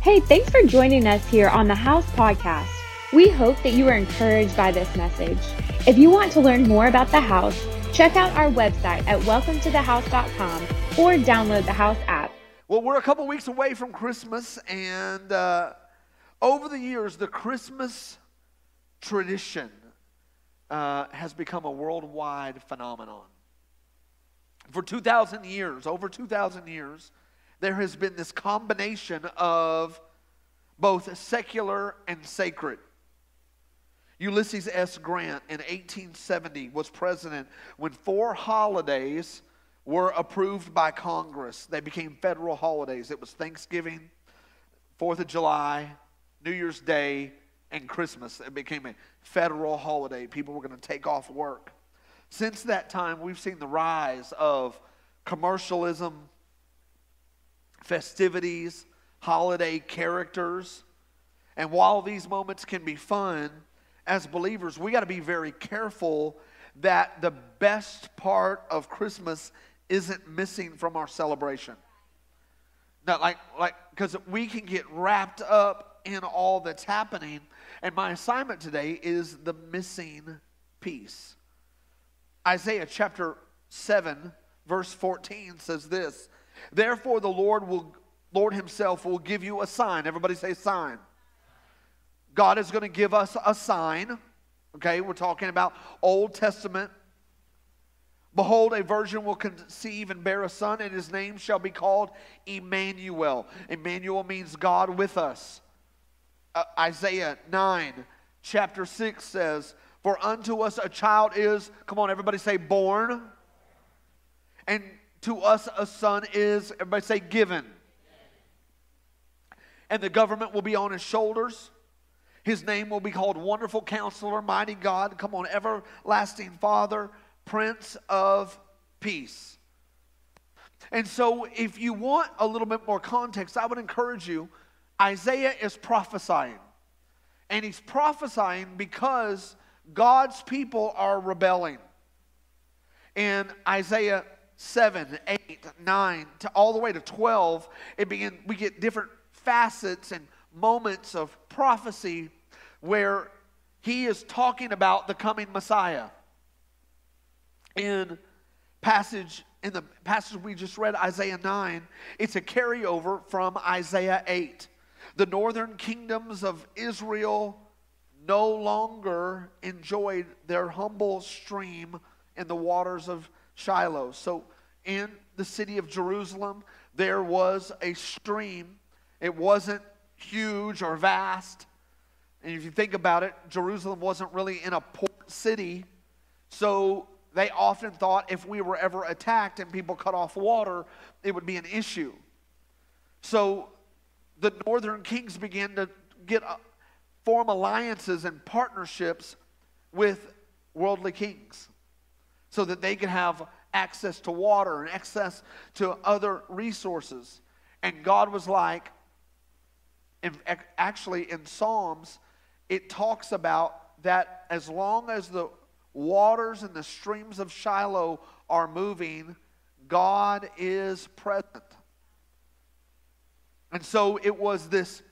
Hey, thanks for joining us here on the House Podcast. We hope that you are encouraged by this message. If you want to learn more about the house, check out our website at welcometothehouse.com or download the House app. Well, we're a couple weeks away from Christmas, and uh, over the years, the Christmas tradition uh, has become a worldwide phenomenon. For 2,000 years, over 2,000 years, there has been this combination of both secular and sacred. Ulysses S. Grant in 1870 was president when four holidays were approved by Congress. They became federal holidays. It was Thanksgiving, Fourth of July, New Year's Day, and Christmas. It became a federal holiday. People were going to take off work. Since that time, we've seen the rise of commercialism, festivities, holiday characters. And while these moments can be fun, as believers, we got to be very careful that the best part of Christmas isn't missing from our celebration. Now, like, like, because we can get wrapped up in all that's happening. And my assignment today is the missing piece. Isaiah chapter 7, verse 14 says this Therefore, the Lord will, Lord Himself will give you a sign. Everybody say sign. God is going to give us a sign. Okay, we're talking about Old Testament Behold, a virgin will conceive and bear a son, and his name shall be called Emmanuel. Emmanuel means God with us. Uh, Isaiah 9, chapter 6 says, For unto us a child is, come on, everybody say, born. And to us a son is, everybody say, given. And the government will be on his shoulders. His name will be called Wonderful Counselor, Mighty God, come on, Everlasting Father Prince of Peace. And so, if you want a little bit more context, I would encourage you. Isaiah is prophesying. And he's prophesying because God's people are rebelling. And Isaiah 7, 8, 9, to all the way to 12, it begin, we get different facets and moments of prophecy where he is talking about the coming Messiah. In passage in the passage we just read Isaiah 9 it's a carryover from Isaiah 8 the northern kingdoms of Israel no longer enjoyed their humble stream in the waters of Shiloh. So in the city of Jerusalem there was a stream. It wasn't huge or vast. And if you think about it Jerusalem wasn't really in a port city. So they often thought if we were ever attacked and people cut off water, it would be an issue. So the northern kings began to get uh, form alliances and partnerships with worldly kings so that they could have access to water and access to other resources. And God was like, in, actually in Psalms, it talks about that as long as the waters and the streams of Shiloh are moving, God is present. And so it was this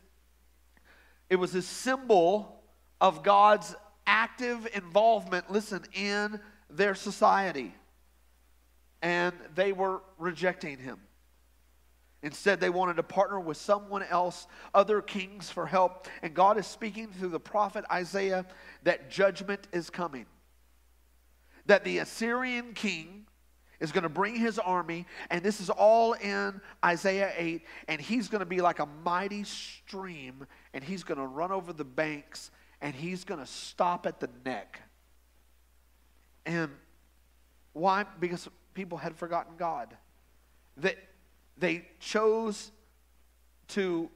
it was a symbol of God's active involvement, listen, in their society. And they were rejecting him. Instead, they wanted to partner with someone else, other kings, for help. And God is speaking through the prophet Isaiah that judgment is coming that the Assyrian king is going to bring his army, and this is all in Isaiah 8, and he's going to be like a mighty stream, and he's going to run over the banks, and he's going to stop at the neck. And why? Because people had forgotten God. That they chose to,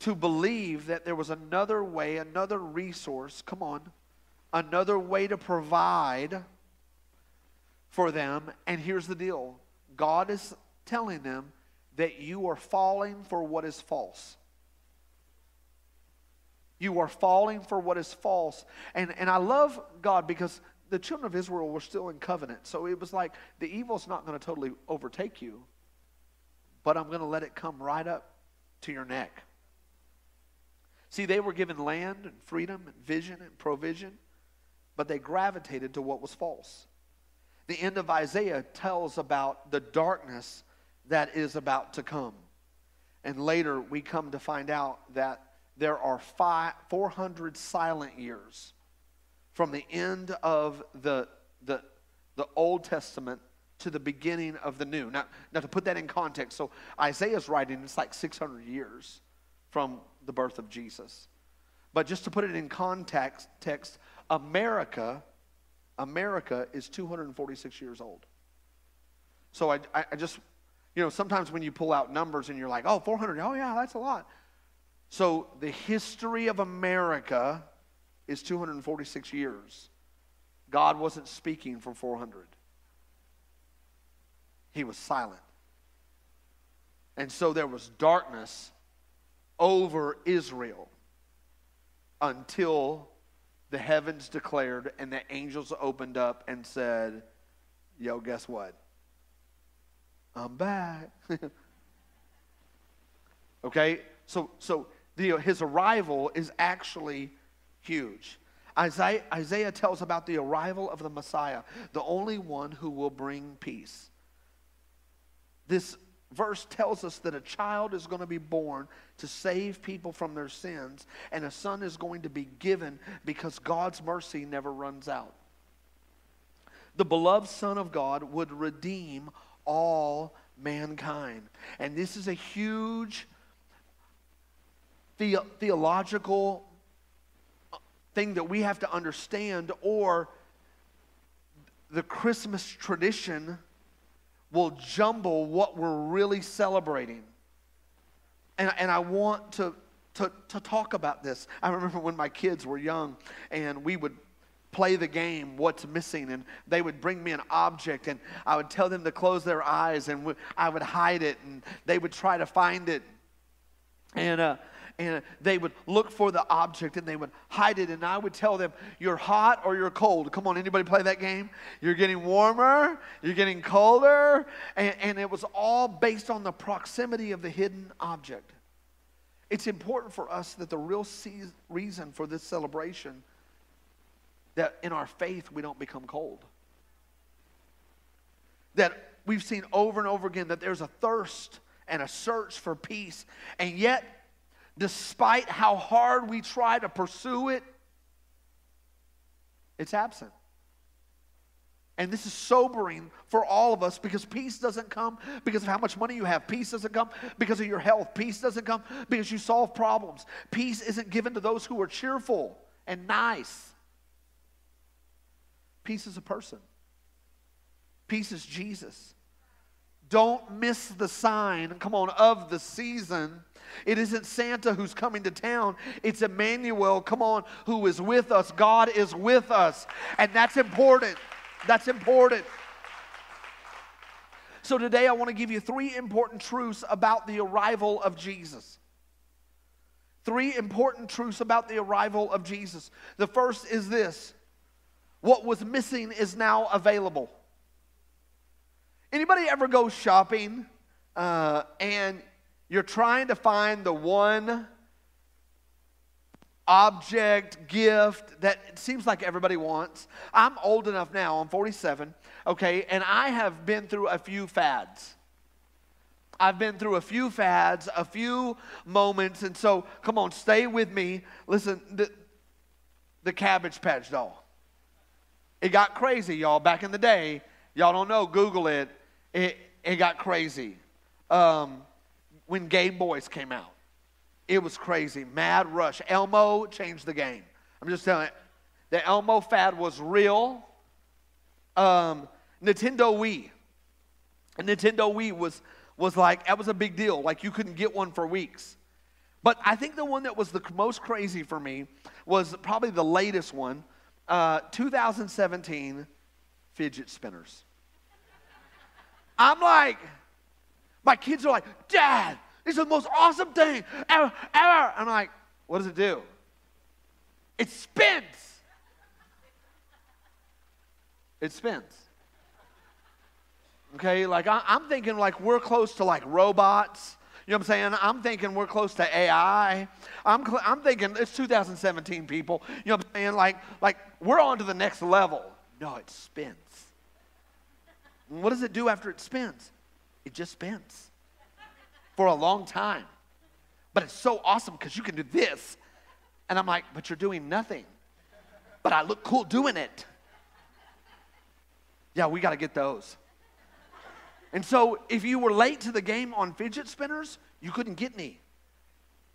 to believe that there was another way, another resource. Come on another way to provide for them. And here's the deal God is telling them that you are falling for what is false. You are falling for what is false. And, and I love God because the children of Israel were still in covenant. So it was like the evil's not going to totally overtake you, but I'm going to let it come right up to your neck. See, they were given land and freedom and vision and provision, but they gravitated to what was false. The end of Isaiah tells about the darkness that is about to come. And later we come to find out that there are five, 400 silent years from the end of the, the, the Old Testament to the beginning of the New. Now, now, to put that in context, so Isaiah's writing, it's like 600 years from the birth of Jesus. But just to put it in context, text, America, America is 246 years old. So I, I just, you know, sometimes when you pull out numbers and you're like, oh, 400, oh yeah, that's a lot. So the history of America is 246 years. God wasn't speaking for 400. He was silent. And so there was darkness over Israel until the heavens declared and the angels opened up and said, Yo, guess what? I'm back. okay? So, so the, his arrival is actually huge. Isaiah, Isaiah tells about the arrival of the Messiah, the only one who will bring peace. This verse tells us that a child is going to be born to save people from their sins, and a son is going to be given because God's mercy never runs out. The beloved Son of God would redeem all mankind. And this is a huge the- theological thing that we have to understand, or the Christmas tradition will jumble what we're really celebrating. And, and I want to, to, to talk about this. I remember when my kids were young and we would play the game, What's Missing, and they would bring me an object and I would tell them to close their eyes and I would hide it and they would try to find it. And, uh, and they would look for the object and they would hide it. And i would tell them you're hot or you're cold. Come on anybody play that game? You're getting warmer you're getting colder. And, and it was all based on the proximity of the hidden object. It's important for us that the real reason for this celebration that in our faith we don't become cold. That we've seen over and over again that there's a thirst and a search for peace and yet despite how hard we try to pursue it, it's absent. And this is sobering for all of us because peace doesn't come because of how much money you have. Peace doesn't come because of your health. Peace doesn't come because you solve problems. Peace isn't given to those who are cheerful and nice. Peace is a person, peace is Jesus. Don't miss the sign, come on, of the season it isn't Santa who's coming to town. It's Emmanuel, come on, who is with us. God is with us. And that's important. That's important. So today I want to give you three important truths about the arrival of Jesus. Three important truths about the arrival of Jesus. The first is this what was missing is now available. Anybody ever go shopping uh, and you're trying to find the one object, gift that it seems like everybody wants. I'm old enough now, I'm 47, okay, and I have been through a few fads. I've been through a few fads, a few moments, and so come on, stay with me. Listen, the, the Cabbage Patch doll. It got crazy, y'all, back in the day. Y'all don't know, Google it. It, it got crazy. Um, when Game Boys came out. It was crazy. Mad Rush. Elmo changed the game. I'm just telling you, the Elmo fad was real. Um, Nintendo Wii. Nintendo Wii was, was like, that was a big deal. Like, you couldn't get one for weeks. But I think the one that was the most crazy for me was probably the latest one, uh, 2017 fidget spinners. I'm like, my kids are like, Dad, this is the most awesome thing ever, ever. I'm like, what does it do? It spins. It spins. Okay, like I, am thinking like we're close to like robots. You know what I'm saying? I'm thinking we're close to AI. I'm, cl- I'm thinking it's 2017, people. You know what I'm saying? Like, like we're on to the next level. No, it spins. What does it do after it spins? It just spins for a long time. But it's so awesome because you can do this. And I'm like, but you're doing nothing. But I look cool doing it. Yeah, we got to get those. And so if you were late to the game on fidget spinners, you couldn't get any.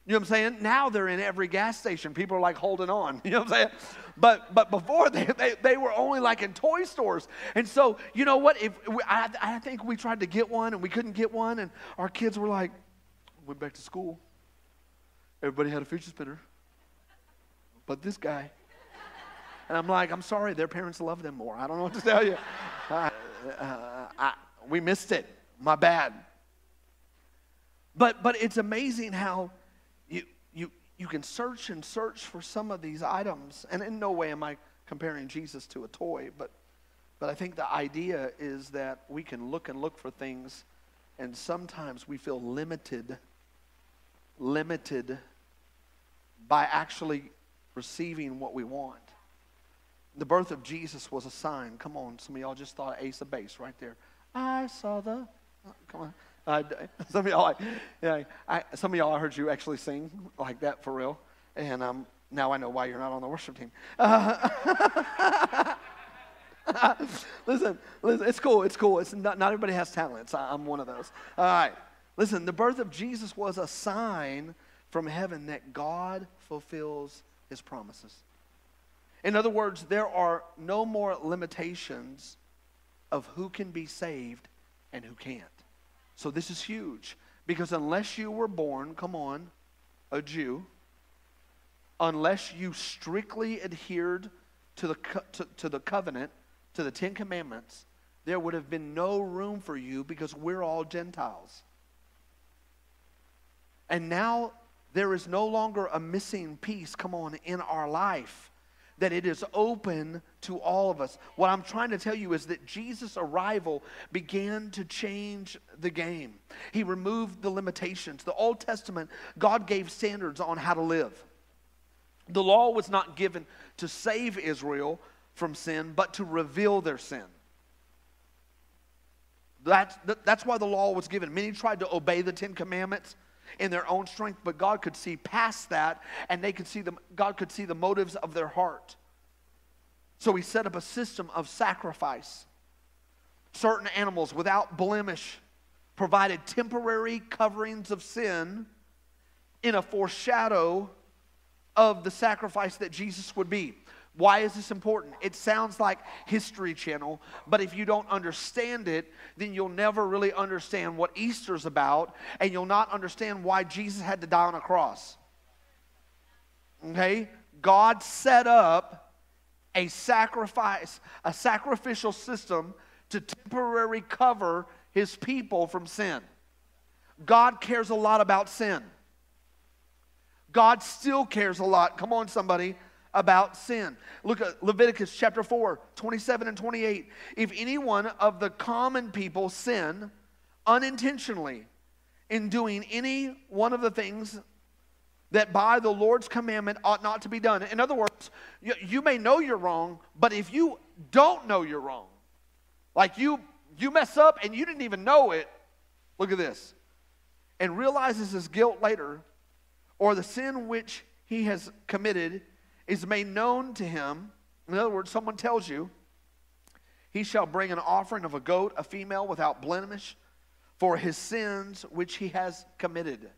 You know what I'm saying? Now they're in every gas station. People are like holding on. You know what I'm saying? But but before they, they, they were only like in toy stores. And so you know what? If we, I, I think we tried to get one and we couldn't get one, and our kids were like, went back to school. Everybody had a fidget spinner, but this guy. And I'm like, I'm sorry, their parents love them more. I don't know what to tell you. Uh, uh, I, we missed it. My bad. But, but it's amazing how you, can search and search for some of these items. And in no way am I comparing Jesus to a toy, but, but I think the idea is that we can look and look for things, and sometimes we feel limited, limited by actually receiving what we want. The birth of Jesus was a sign. Come on, some of y'all just thought Ace of Base right there. I saw the. Oh, come on. Uh, some of y'all, like, yeah, I, some of y'all, I heard you actually sing like that for real, and um, now I know why you're not on the worship team. Uh, listen, listen, it's cool. It's cool. It's not, not everybody has talents. I, I'm one of those. All right. Listen, the birth of Jesus was a sign from heaven that God fulfills His promises. In other words, there are no more limitations of who can be saved and who can't. So this is huge because unless you were born, come on, a Jew, unless you strictly adhered to the, co- to, to the covenant, to the Ten Commandments, there would have been no room for you because we're all Gentiles. And now there is no longer a missing piece, come on, in our life that it is open to all of us. What I'm trying to tell you is that Jesus' arrival began to change the game. He removed the limitations. The Old Testament, God gave standards on how to live. The law was not given to save Israel from sin, but to reveal their sin. That's, that's why the law was given. Many tried to obey the Ten Commandments in their own strength, but God could see past that and they could see them, God could see the motives of their heart. So he set up a system of sacrifice. Certain animals without blemish provided temporary coverings of sin in a foreshadow of the sacrifice that Jesus would be. Why is this important? It sounds like History Channel, but if you don't understand it, then you'll never really understand what Easter's about, and you'll not understand why Jesus had to die on a cross. Okay? God set up a sacrifice, a sacrificial system to temporarily cover his people from sin. God cares a lot about sin. God still cares a lot. Come on, somebody about sin. Look at Leviticus chapter 4, 27 and 28. If any one of the common people sin unintentionally in doing any one of the things that by the Lord's commandment ought not to be done. In other words, you, you may know you're wrong, but if you don't know you're wrong, like you you mess up and you didn't even know it, look at this, and realizes his guilt later, or the sin which he has committed is made known to him, in other words, someone tells you, he shall bring an offering of a goat, a female without blemish, for his sins which he has committed.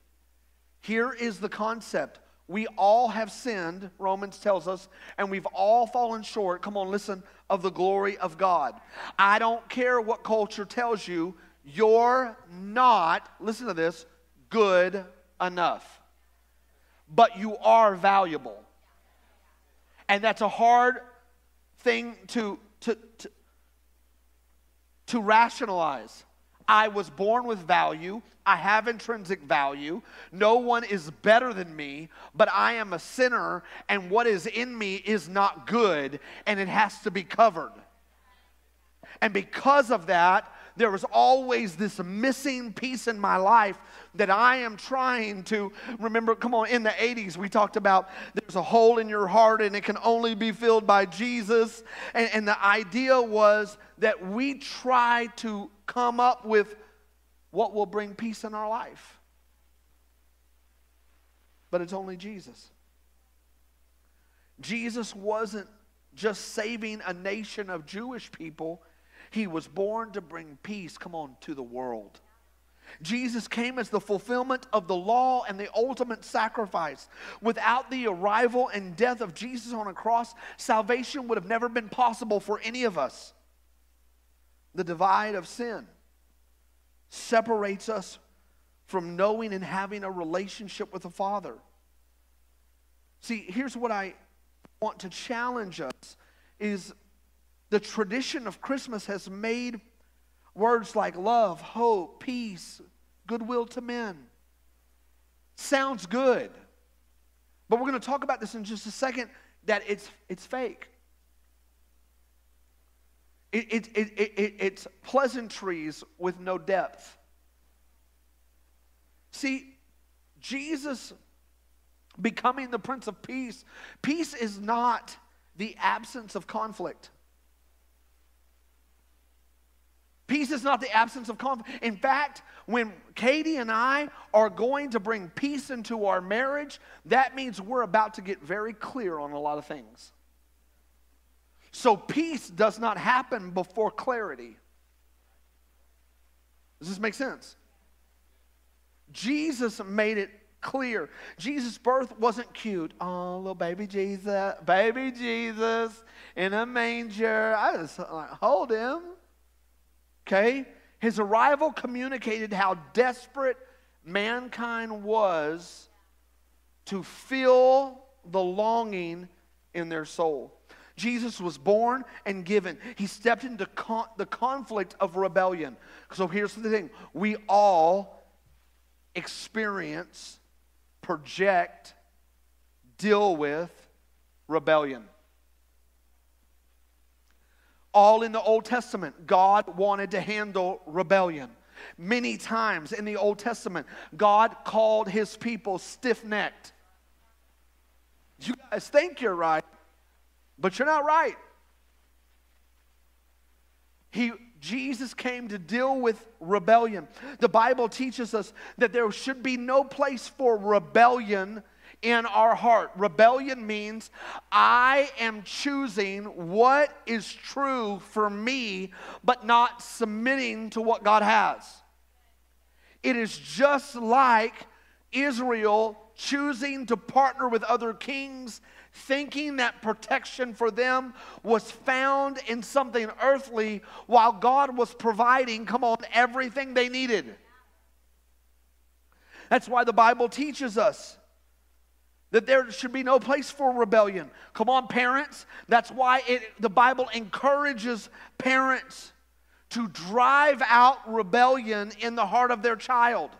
Here is the concept. We all have sinned, Romans tells us, and we've all fallen short, come on, listen, of the glory of God. I don't care what culture tells you, you're not, listen to this, good enough. But you are valuable. And that's a hard thing to, to, to, to rationalize. I was born with value. I have intrinsic value. No one is better than me, but I am a sinner, and what is in me is not good, and it has to be covered. And because of that, there was always this missing piece in my life that I am trying to remember. Come on, in the 80s, we talked about there's a hole in your heart and it can only be filled by Jesus. And, and the idea was that we try to come up with what will bring peace in our life. But it's only Jesus. Jesus wasn't just saving a nation of Jewish people, he was born to bring peace, come on, to the world. Jesus came as the fulfillment of the law and the ultimate sacrifice. Without the arrival and death of Jesus on a cross, salvation would have never been possible for any of us. The divide of sin separates us from knowing and having a relationship with the Father. See, here's what I want to challenge us is the tradition of Christmas has made words like love, hope, peace, goodwill to men. Sounds good. But we're going to talk about this in just a second that it's, it's fake. It, it, it, it, it's pleasantries with no depth. See, Jesus becoming the Prince of Peace, peace is not the absence of conflict. Peace is not the absence of conflict. In fact, when Katie and I are going to bring peace into our marriage, that means we're about to get very clear on a lot of things. So, peace does not happen before clarity. Does this make sense? Jesus made it clear. Jesus' birth wasn't cute. Oh, little baby Jesus, baby Jesus in a manger. I just like, hold him. Okay? His arrival communicated how desperate mankind was to fill the longing in their soul. Jesus was born and given. He stepped into con- the conflict of rebellion. So here's the thing we all experience, project, deal with rebellion all in the Old Testament, God wanted to handle rebellion. Many times in the Old Testament, God called his people stiff necked. You guys think you're right, but you're not right. He, Jesus came to deal with rebellion. The Bible teaches us that there should be no place for rebellion in our heart. Rebellion means I am choosing what is true for me, but not submitting to what God has. It is just like Israel choosing to partner with other kings, thinking that protection for them was found in something earthly while God was providing, come on, everything they needed. That's why the Bible teaches us that there should be no place for rebellion. Come on, parents. That's why it, the Bible encourages parents to drive out rebellion in the heart of their child.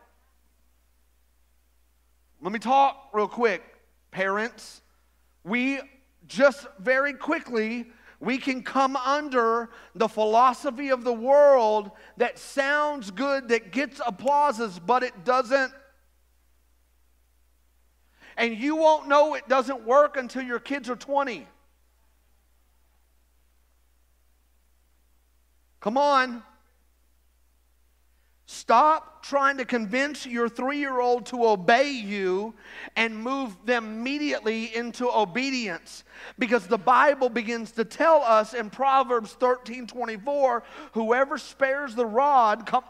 Let me talk real quick, parents. We just very quickly we can come under the philosophy of the world that sounds good, that gets applauses, but it doesn't and you won't know it doesn't work until your kids are 20. Come on. Stop trying to convince your three year old to obey you and move them immediately into obedience. Because the Bible begins to tell us in Proverbs 13 24 whoever spares the rod, come,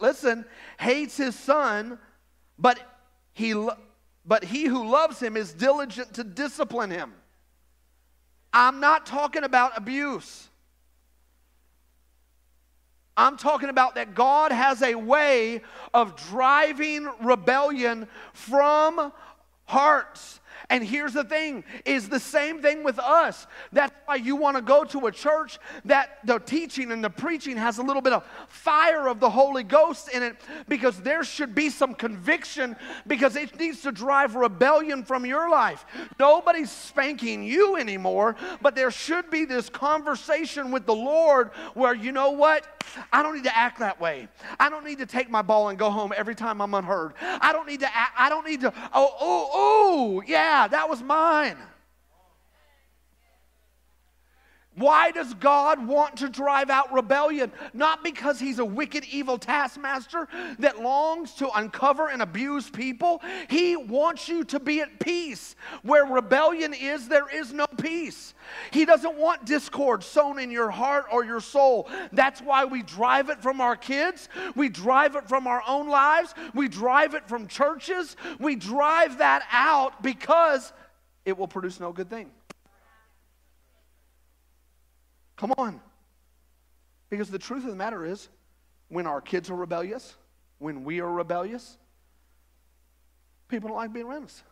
listen, hates his son, but he but he who loves him is diligent to discipline him. I'm not talking about abuse. I'm talking about that God has a way of driving rebellion from hearts. And here's the thing is the same thing with us. That's why you want to go to a church that the teaching and the preaching has a little bit of fire of the Holy Ghost in it because there should be some conviction because it needs to drive rebellion from your life. Nobody's spanking you anymore, but there should be this conversation with the Lord where you know what? I don't need to act that way. I don't need to take my ball and go home every time I'm unheard. I don't need to act, I don't need to oh oh oh yeah that was mine. Why does God want to drive out rebellion? Not because he's a wicked, evil taskmaster that longs to uncover and abuse people. He wants you to be at peace. Where rebellion is, there is no peace. He doesn't want discord sown in your heart or your soul. That's why we drive it from our kids, we drive it from our own lives, we drive it from churches. We drive that out because it will produce no good thing. Come on. Because the truth of the matter is, when our kids are rebellious, when we are rebellious, people don't like being around us.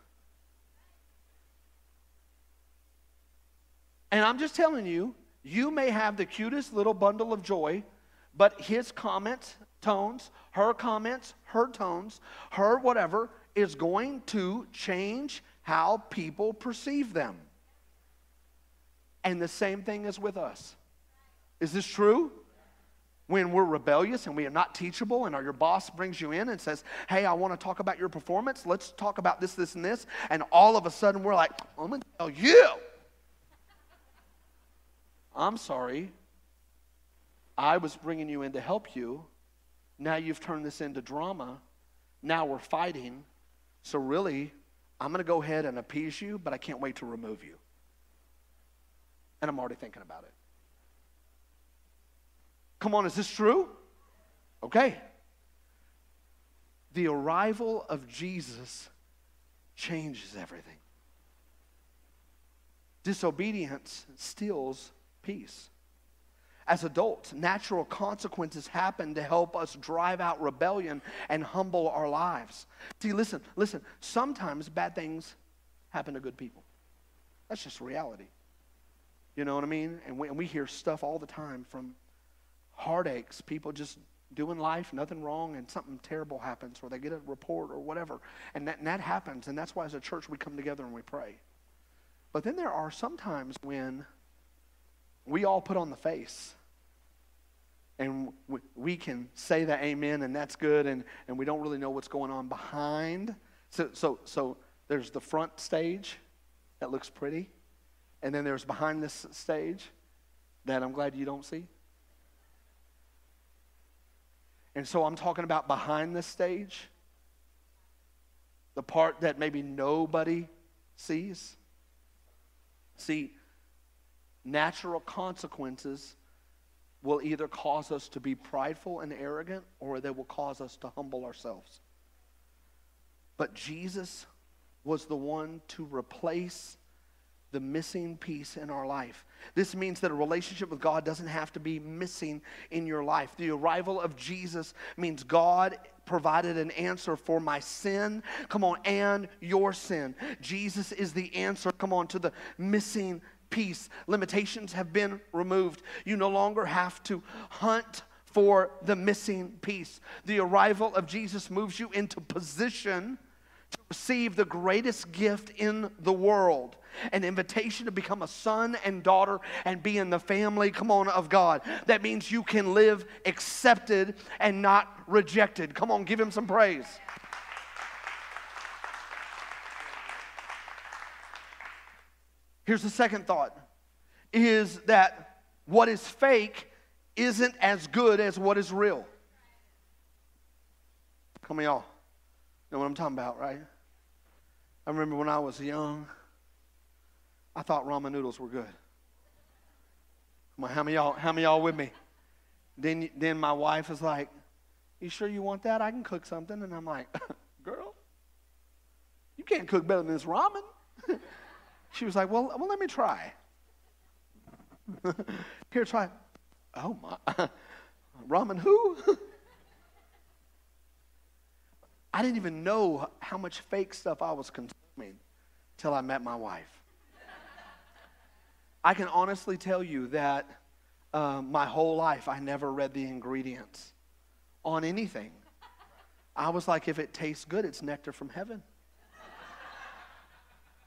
And I'm just telling you, you may have the cutest little bundle of joy, but his comments, tones, her comments, her tones, her whatever, is going to change how people perceive them. And the same thing is with us. Is this true? When we're rebellious and we are not teachable, and your boss brings you in and says, Hey, I want to talk about your performance. Let's talk about this, this, and this. And all of a sudden we're like, I'm going to tell you. I'm sorry. I was bringing you in to help you. Now you've turned this into drama. Now we're fighting. So, really, I'm going to go ahead and appease you, but I can't wait to remove you. And I'm already thinking about it. Come on, is this true? Okay. The arrival of Jesus changes everything. Disobedience steals peace. As adults, natural consequences happen to help us drive out rebellion and humble our lives. See, listen, listen, sometimes bad things happen to good people. That's just reality. You know what I mean? And we, and we hear stuff all the time from heartaches, people just doing life, nothing wrong, and something terrible happens, or they get a report or whatever. And that, and that happens, and that's why as a church we come together and we pray. But then there are sometimes when we all put on the face. And we, can say the amen, and that's good, and, and we don't really know what's going on behind. So, so, so there's the front stage that looks pretty, and then there's behind this stage that I'm glad you don't see. And so I'm talking about behind the stage, the part that maybe nobody sees. See, natural consequences will either cause us to be prideful and arrogant or they will cause us to humble ourselves. But Jesus was the one to replace the missing piece in our life. This means that a relationship with God doesn't have to be missing in your life. The arrival of Jesus means God provided an answer for my sin, come on, and your sin. Jesus is the answer, come on, to the missing piece. Limitations have been removed. You no longer have to hunt for the missing piece. The arrival of Jesus moves you into position to receive the greatest gift in the world an invitation to become a son and daughter and be in the family, come on, of God. That means you can live accepted and not rejected. Come on, give him some praise. Here's the second thought is that what is fake isn't as good as what is real. Come on, y'all. Know what I'm talking about, right? I remember when I was young, I thought ramen noodles were good. Come on, how many y'all, how many y'all with me? Then, then my wife is like, You sure you want that? I can cook something. And I'm like, Girl, you can't cook better than this ramen. she was like, Well, well let me try. Here, try. Oh, my. ramen who? I didn't even know how much fake stuff I was consuming till I met my wife. I can honestly tell you that um, my whole life I never read the ingredients on anything. I was like, if it tastes good, it's nectar from heaven.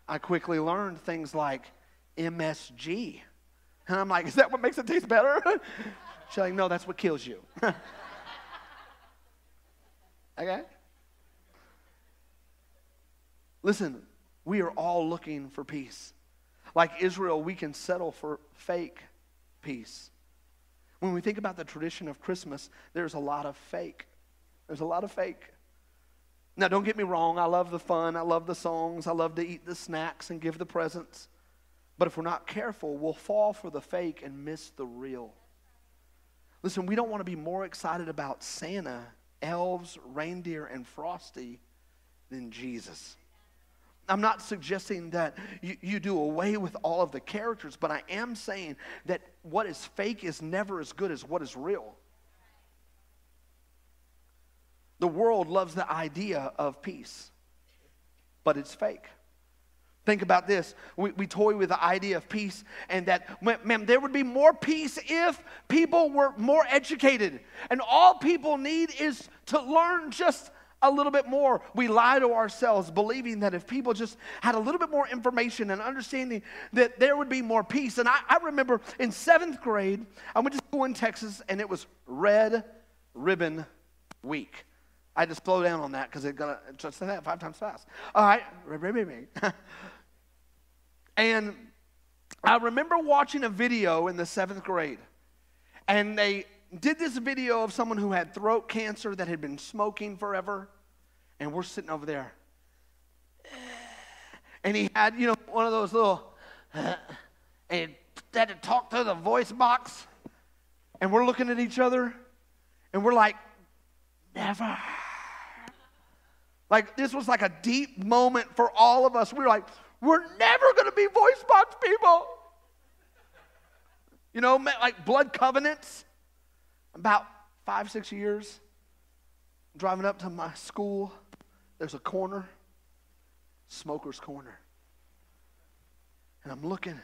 I quickly learned things like MSG. And I'm like, is that what makes it taste better? She's like, no, that's what kills you. okay? Listen, we are all looking for peace. Like Israel, we can settle for fake peace. When we think about the tradition of Christmas, there's a lot of fake. There's a lot of fake. Now, don't get me wrong, I love the fun, I love the songs, I love to eat the snacks and give the presents. But if we're not careful, we'll fall for the fake and miss the real. Listen, we don't want to be more excited about Santa, elves, reindeer, and Frosty than Jesus. I'm not suggesting that you, you do away with all of the characters, but I am saying that what is fake is never as good as what is real. The world loves the idea of peace, but it's fake. Think about this. We, we toy with the idea of peace, and that, there would be more peace if people were more educated. And all people need is to learn just a little bit more. We lie to ourselves, believing that if people just had a little bit more information and understanding, that there would be more peace. And I, I remember in seventh grade, I went to school in Texas, and it was Red Ribbon Week. I had to slow down on that because it got just say that five times fast. All right, and I remember watching a video in the seventh grade, and they did this video of someone who had throat cancer that had been smoking forever, and we're sitting over there. And he had, you know, one of those little, and had to talk through the voice box. And we're looking at each other, and we're like, never. Like, this was like a deep moment for all of us. We were like, we're never going to be voice box people. You know, like blood covenants. About five, six years, driving up to my school, there's a corner, smoker's corner. And I'm looking,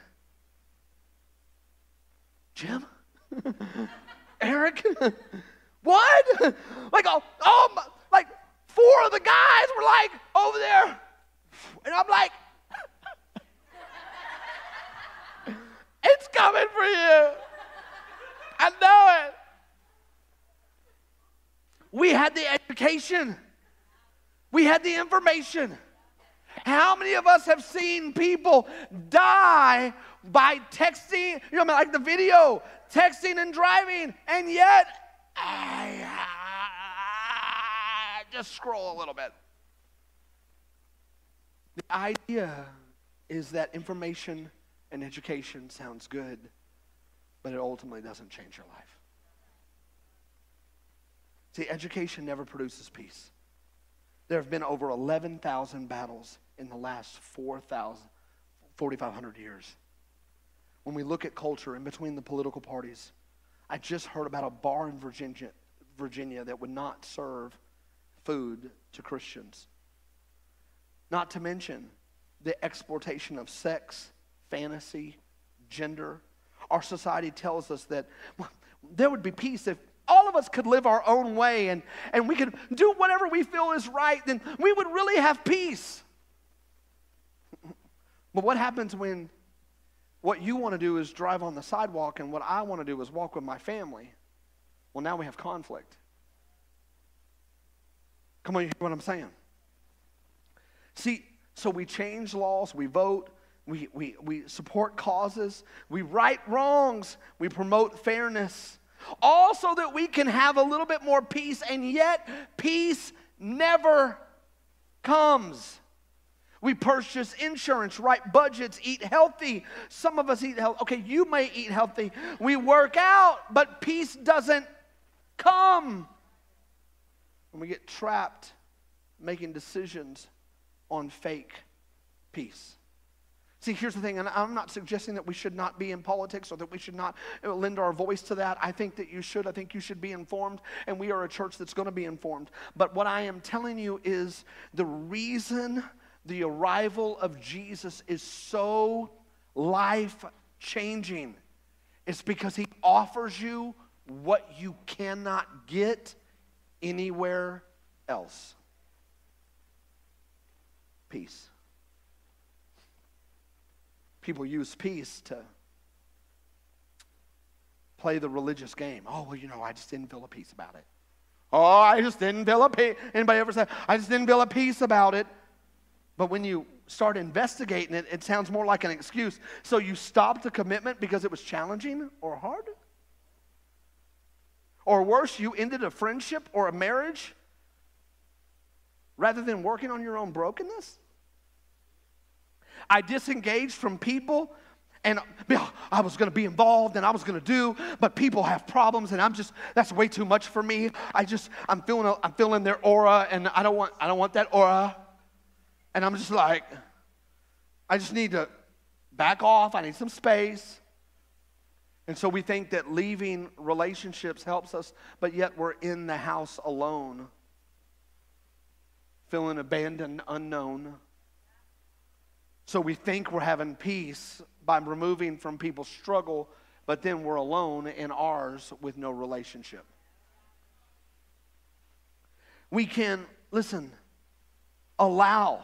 Jim? Eric? what? like, oh, oh, like four of the guys were like over there. And I'm like, it's coming for you. I know it. We had the education, we had the information. How many of us have seen people die by texting, you know, like the video, texting and driving, and yet I, just scroll a little bit. The idea is that information and education sounds good, but it ultimately doesn't change your life. See, education never produces peace. There have been over 11,000 battles in the last 4,000, 4,500 years. When we look at culture in between the political parties, I just heard about a bar in Virginia, Virginia that would not serve food to Christians. Not to mention the exploitation of sex, fantasy, gender. Our society tells us that there would be peace if all of us could live our own way and, and we could do whatever we feel is right, then we would really have peace. But what happens when what you want to do is drive on the sidewalk and what I want to do is walk with my family? Well, now we have conflict. Come on, you hear what I'm saying? See, so we change laws, we vote, we, we, we support causes, we right wrongs, we promote fairness all so that we can have a little bit more peace, and yet peace never comes. We purchase insurance, write budgets, eat healthy. Some of us eat healthy. Okay, you may eat healthy. We work out, but peace doesn't come. And we get trapped making decisions on fake peace. See, here's the thing, and I'm not suggesting that we should not be in politics or that we should not lend our voice to that. I think that you should. I think you should be informed, and we are a church that's going to be informed. But what I am telling you is the reason the arrival of Jesus is so life changing. It's because he offers you what you cannot get anywhere else peace. People use peace to play the religious game. Oh, well, you know, I just didn't feel a peace about it. Oh, I just didn't feel a peace. Anybody ever say, I just didn't feel a peace about it? But when you start investigating it, it sounds more like an excuse. So you stopped the commitment because it was challenging or hard? Or worse, you ended a friendship or a marriage rather than working on your own brokenness? I disengaged from people and I was going to be involved and I was going to do, but people have problems and I'm just that's way too much for me. I just I'm feeling I'm feeling their aura and I don't want I don't want that aura. And I'm just like I just need to back off. I need some space. And so we think that leaving relationships helps us, but yet we're in the house alone, feeling abandoned, unknown. So we think we're having peace by removing from people's struggle, but then we're alone in ours with no relationship. We can, listen, allow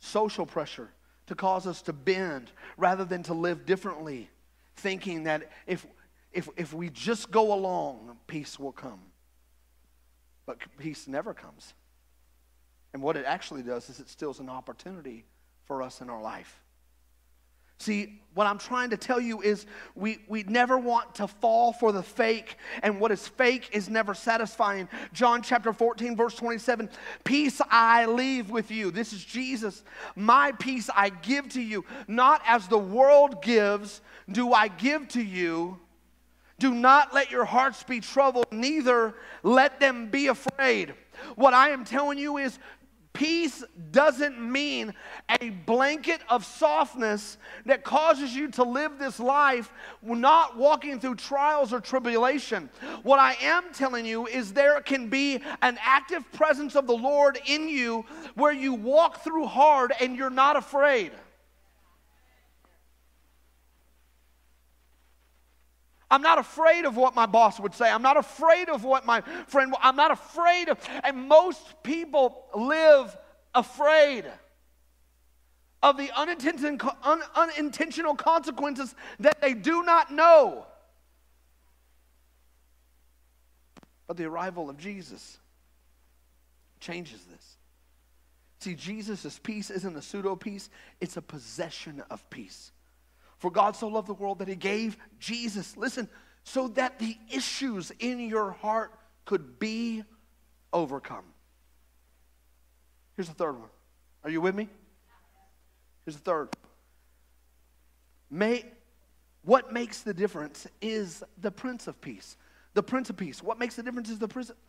social pressure to cause us to bend rather than to live differently thinking that if, if, if we just go along, peace will come. But peace never comes. And what it actually does is it steals an opportunity for us in our life. See, what I'm trying to tell you is we, we never want to fall for the fake, and what is fake is never satisfying. John chapter 14, verse 27 Peace I leave with you. This is Jesus. My peace I give to you, not as the world gives, do I give to you. Do not let your hearts be troubled, neither let them be afraid. What I am telling you is Peace doesn't mean a blanket of softness that causes you to live this life not walking through trials or tribulation. What I am telling you is there can be an active presence of the Lord in you where you walk through hard and you're not afraid. I'm not afraid of what my boss would say. I'm not afraid of what my friend, I'm not afraid of, and most people live afraid of the unintentional, un, unintentional consequences that they do not know. But the arrival of Jesus changes this. See, Jesus' peace isn't a pseudo peace, it's a possession of peace. For God so loved the world that he gave Jesus, listen, so that the issues in your heart could be overcome. Here's the third one. Are you with me? Here's the third. May, what makes the difference is the Prince of Peace. The Prince of Peace. What makes the difference is the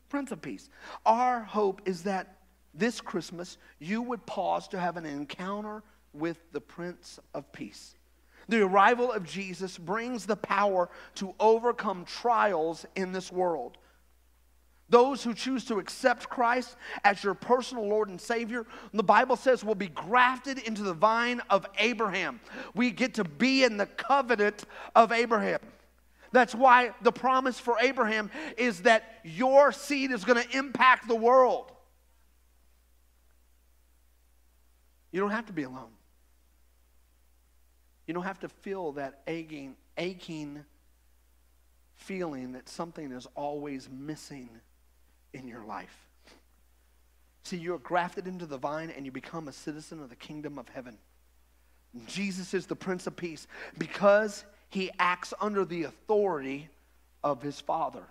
Prince of Peace. Our hope is that this Christmas you would pause to have an encounter with the Prince of Peace. The arrival of Jesus brings the power to overcome trials in this world. Those who choose to accept Christ as your personal Lord and Savior, the Bible says, will be grafted into the vine of Abraham. We get to be in the covenant of Abraham. That's why the promise for Abraham is that your seed is going to impact the world. You don't have to be alone. You don't have to feel that aching, aching feeling that something is always missing in your life. See, you're grafted into the vine and you become a citizen of the kingdom of heaven. Jesus is the Prince of Peace because he acts under the authority of his Father.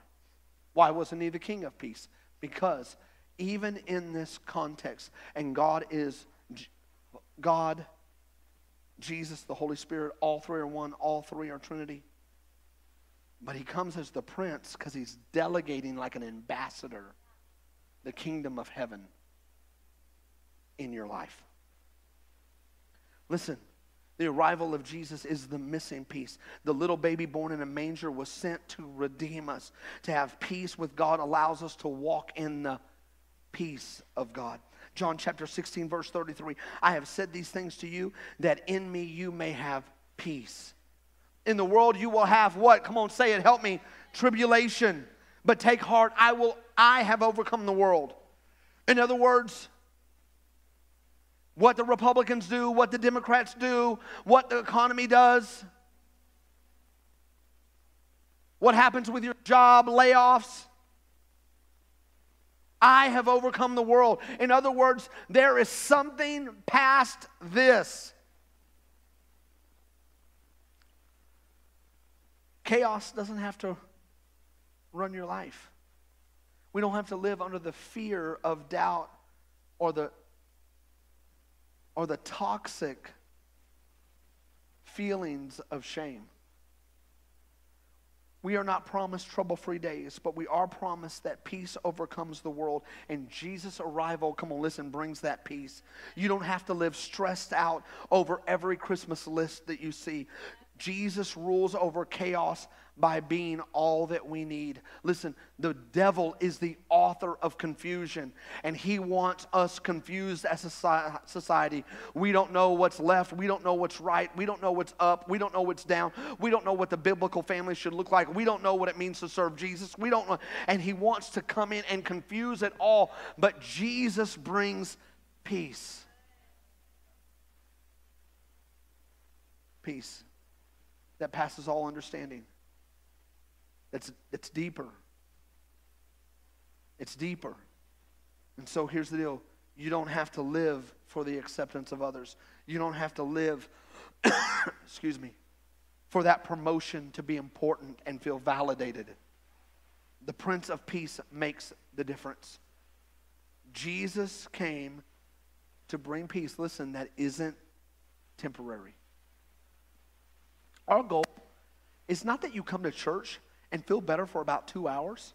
Why wasn't he the King of Peace? Because even in this context, and God is God Jesus, the Holy Spirit, all three are one, all three are Trinity. But he comes as the prince because he's delegating like an ambassador the kingdom of heaven in your life. Listen, the arrival of Jesus is the missing piece. The little baby born in a manger was sent to redeem us. To have peace with God allows us to walk in the peace of God. John chapter 16, verse 33. I have said these things to you that in me you may have peace. In the world you will have what? Come on, say it, help me. Tribulation. But take heart, I will I have overcome the world. In other words, what the Republicans do, what the Democrats do, what the economy does, what happens with your job, layoffs. I have overcome the world. In other words, there is something past this. Chaos doesn't have to run your life. We don't have to live under the fear of doubt or the or the toxic feelings of shame. We are not promised trouble free days, but we are promised that peace overcomes the world. And Jesus' arrival, come on, listen, brings that peace. You don't have to live stressed out over every Christmas list that you see. Jesus rules over chaos by being all that we need. Listen, the devil is the author of confusion, and he wants us confused as a society. We don't know what's left, we don't know what's right, we don't know what's up, we don't know what's down, we don't know what the biblical family should look like, we don't know what it means to serve Jesus, we don't know. And he wants to come in and confuse it all, but Jesus brings peace. Peace that passes all understanding. It's, it's deeper. It's deeper. And so here's the deal you don't have to live for the acceptance of others, you don't have to live, excuse me, for that promotion to be important and feel validated. The Prince of Peace makes the difference. Jesus came to bring peace, listen, that isn't temporary. Our goal is not that you come to church and feel better for about two hours.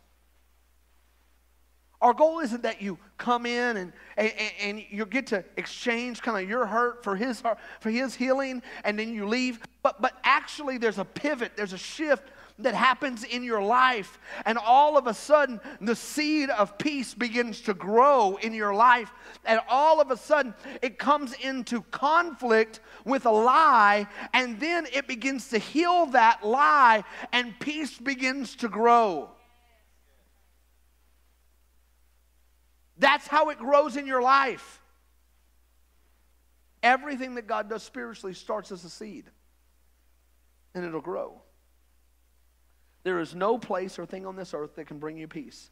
Our goal isn't that you come in and, and, and you get to exchange kind of your hurt for his, for his healing and then you leave. But, but actually, there's a pivot, there's a shift that happens in your life, and all of a sudden, the seed of peace begins to grow in your life, and all of a sudden, it comes into conflict with a lie, and then it begins to heal that lie, and peace begins to grow. That's how it grows in your life. Everything that God does spiritually starts as a seed, and it'll grow. There is no place or thing on this earth that can bring you peace.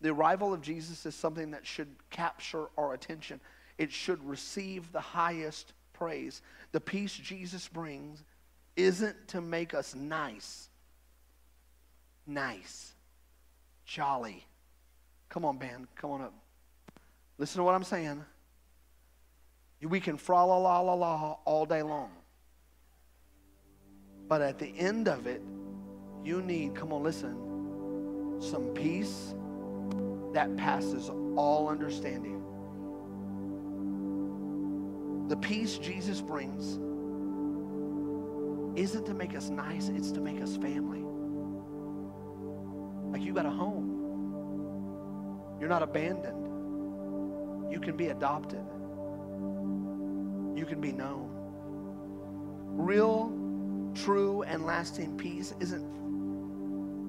The arrival of Jesus is something that should capture our attention. It should receive the highest praise. The peace Jesus brings isn't to make us nice, nice, jolly. Come on, band, come on up. Listen to what I'm saying. We can fra la la la la all day long. But at the end of it, you need, come on, listen, some peace that passes all understanding. The peace Jesus brings isn't to make us nice, it's to make us family. Like you got a home. You're not abandoned. You can be adopted. You can be known. Real, true, and lasting peace isn't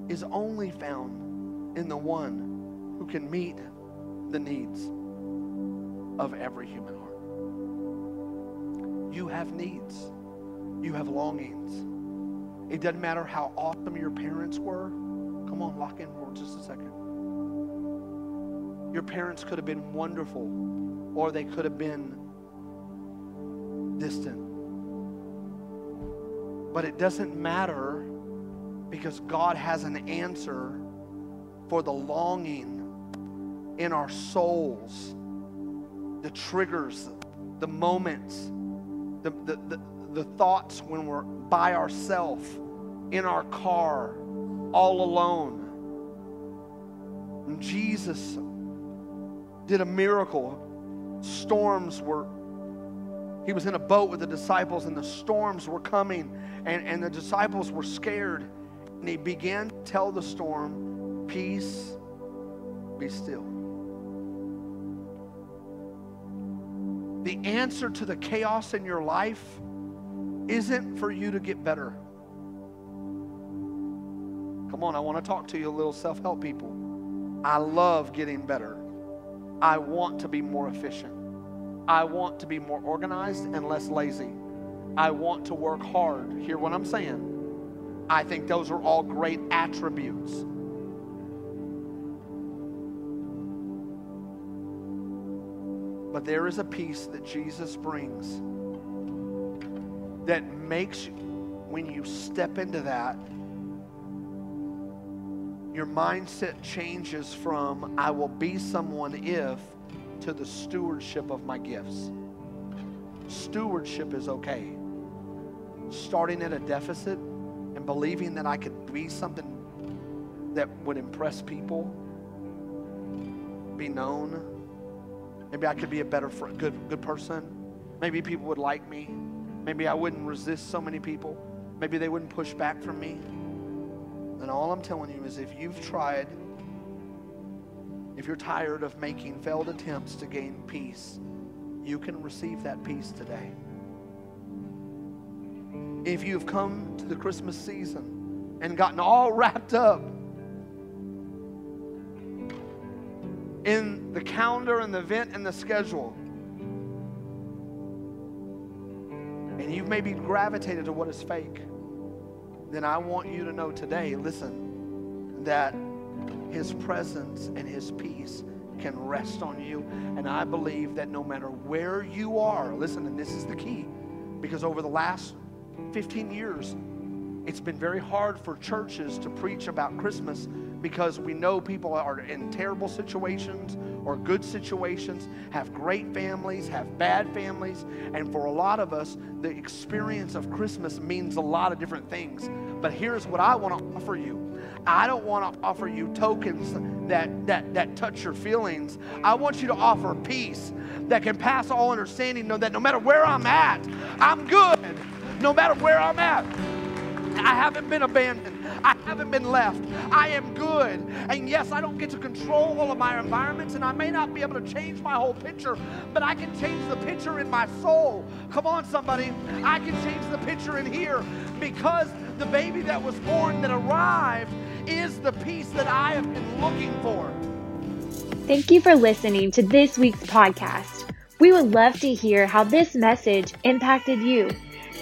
is only found in the one who can meet the needs of every human heart. You have needs, you have longings. It doesn't matter how awesome your parents were. Come on, lock in for just a second. Your parents could have been wonderful, or they could have been distant. But it doesn't matter because God has an answer for the longing in our souls, the triggers, the moments, the, the, the, the thoughts when we're by ourselves, in our car, all alone. And Jesus did a miracle. Storms were, he was in a boat with the disciples, and the storms were coming, and, and the disciples were scared. And he began to tell the storm, Peace, be still. the answer to the chaos in your life isn't for you to get better. Come on, I want to talk to you, little self help people. I love getting better. I want to be more efficient. I want to be more organized and less lazy. I want to work hard. Hear what I'm saying? I think those are all great attributes. But there is a peace that Jesus brings that makes you, when you step into that, your mindset changes from I will be someone if to the stewardship of my gifts. Stewardship is okay. Starting at a deficit and believing that I could be something that would impress people, be known. Maybe I could be a better, good, good person. Maybe people would like me. Maybe I wouldn't resist so many people. Maybe they wouldn't push back from me. And all I'm telling you is if you've tried, if you're tired of making failed attempts to gain peace, you can receive that peace today. If you've come to the Christmas season and gotten all wrapped up in the calendar and the event and the schedule, and you've maybe gravitated to what is fake, then I want you to know today, listen, that His presence and His peace can rest on you. And I believe that no matter where you are, listen, and this is the key, because over the last 15 years, it's been very hard for churches to preach about Christmas because we know people are in terrible situations or good situations, have great families, have bad families. And for a lot of us, the experience of Christmas means a lot of different things. But here's what I want to offer you I don't want to offer you tokens that, that, that touch your feelings. I want you to offer peace that can pass all understanding, know that no matter where I'm at, I'm good. No matter where I'm at, I haven't been abandoned. I haven't been left. I am good. And yes, I don't get to control all of my environments, and I may not be able to change my whole picture, but I can change the picture in my soul. Come on, somebody. I can change the picture in here because the baby that was born, that arrived, is the peace that I have been looking for. Thank you for listening to this week's podcast. We would love to hear how this message impacted you.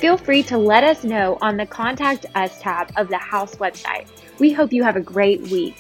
Feel free to let us know on the Contact Us tab of the House website. We hope you have a great week.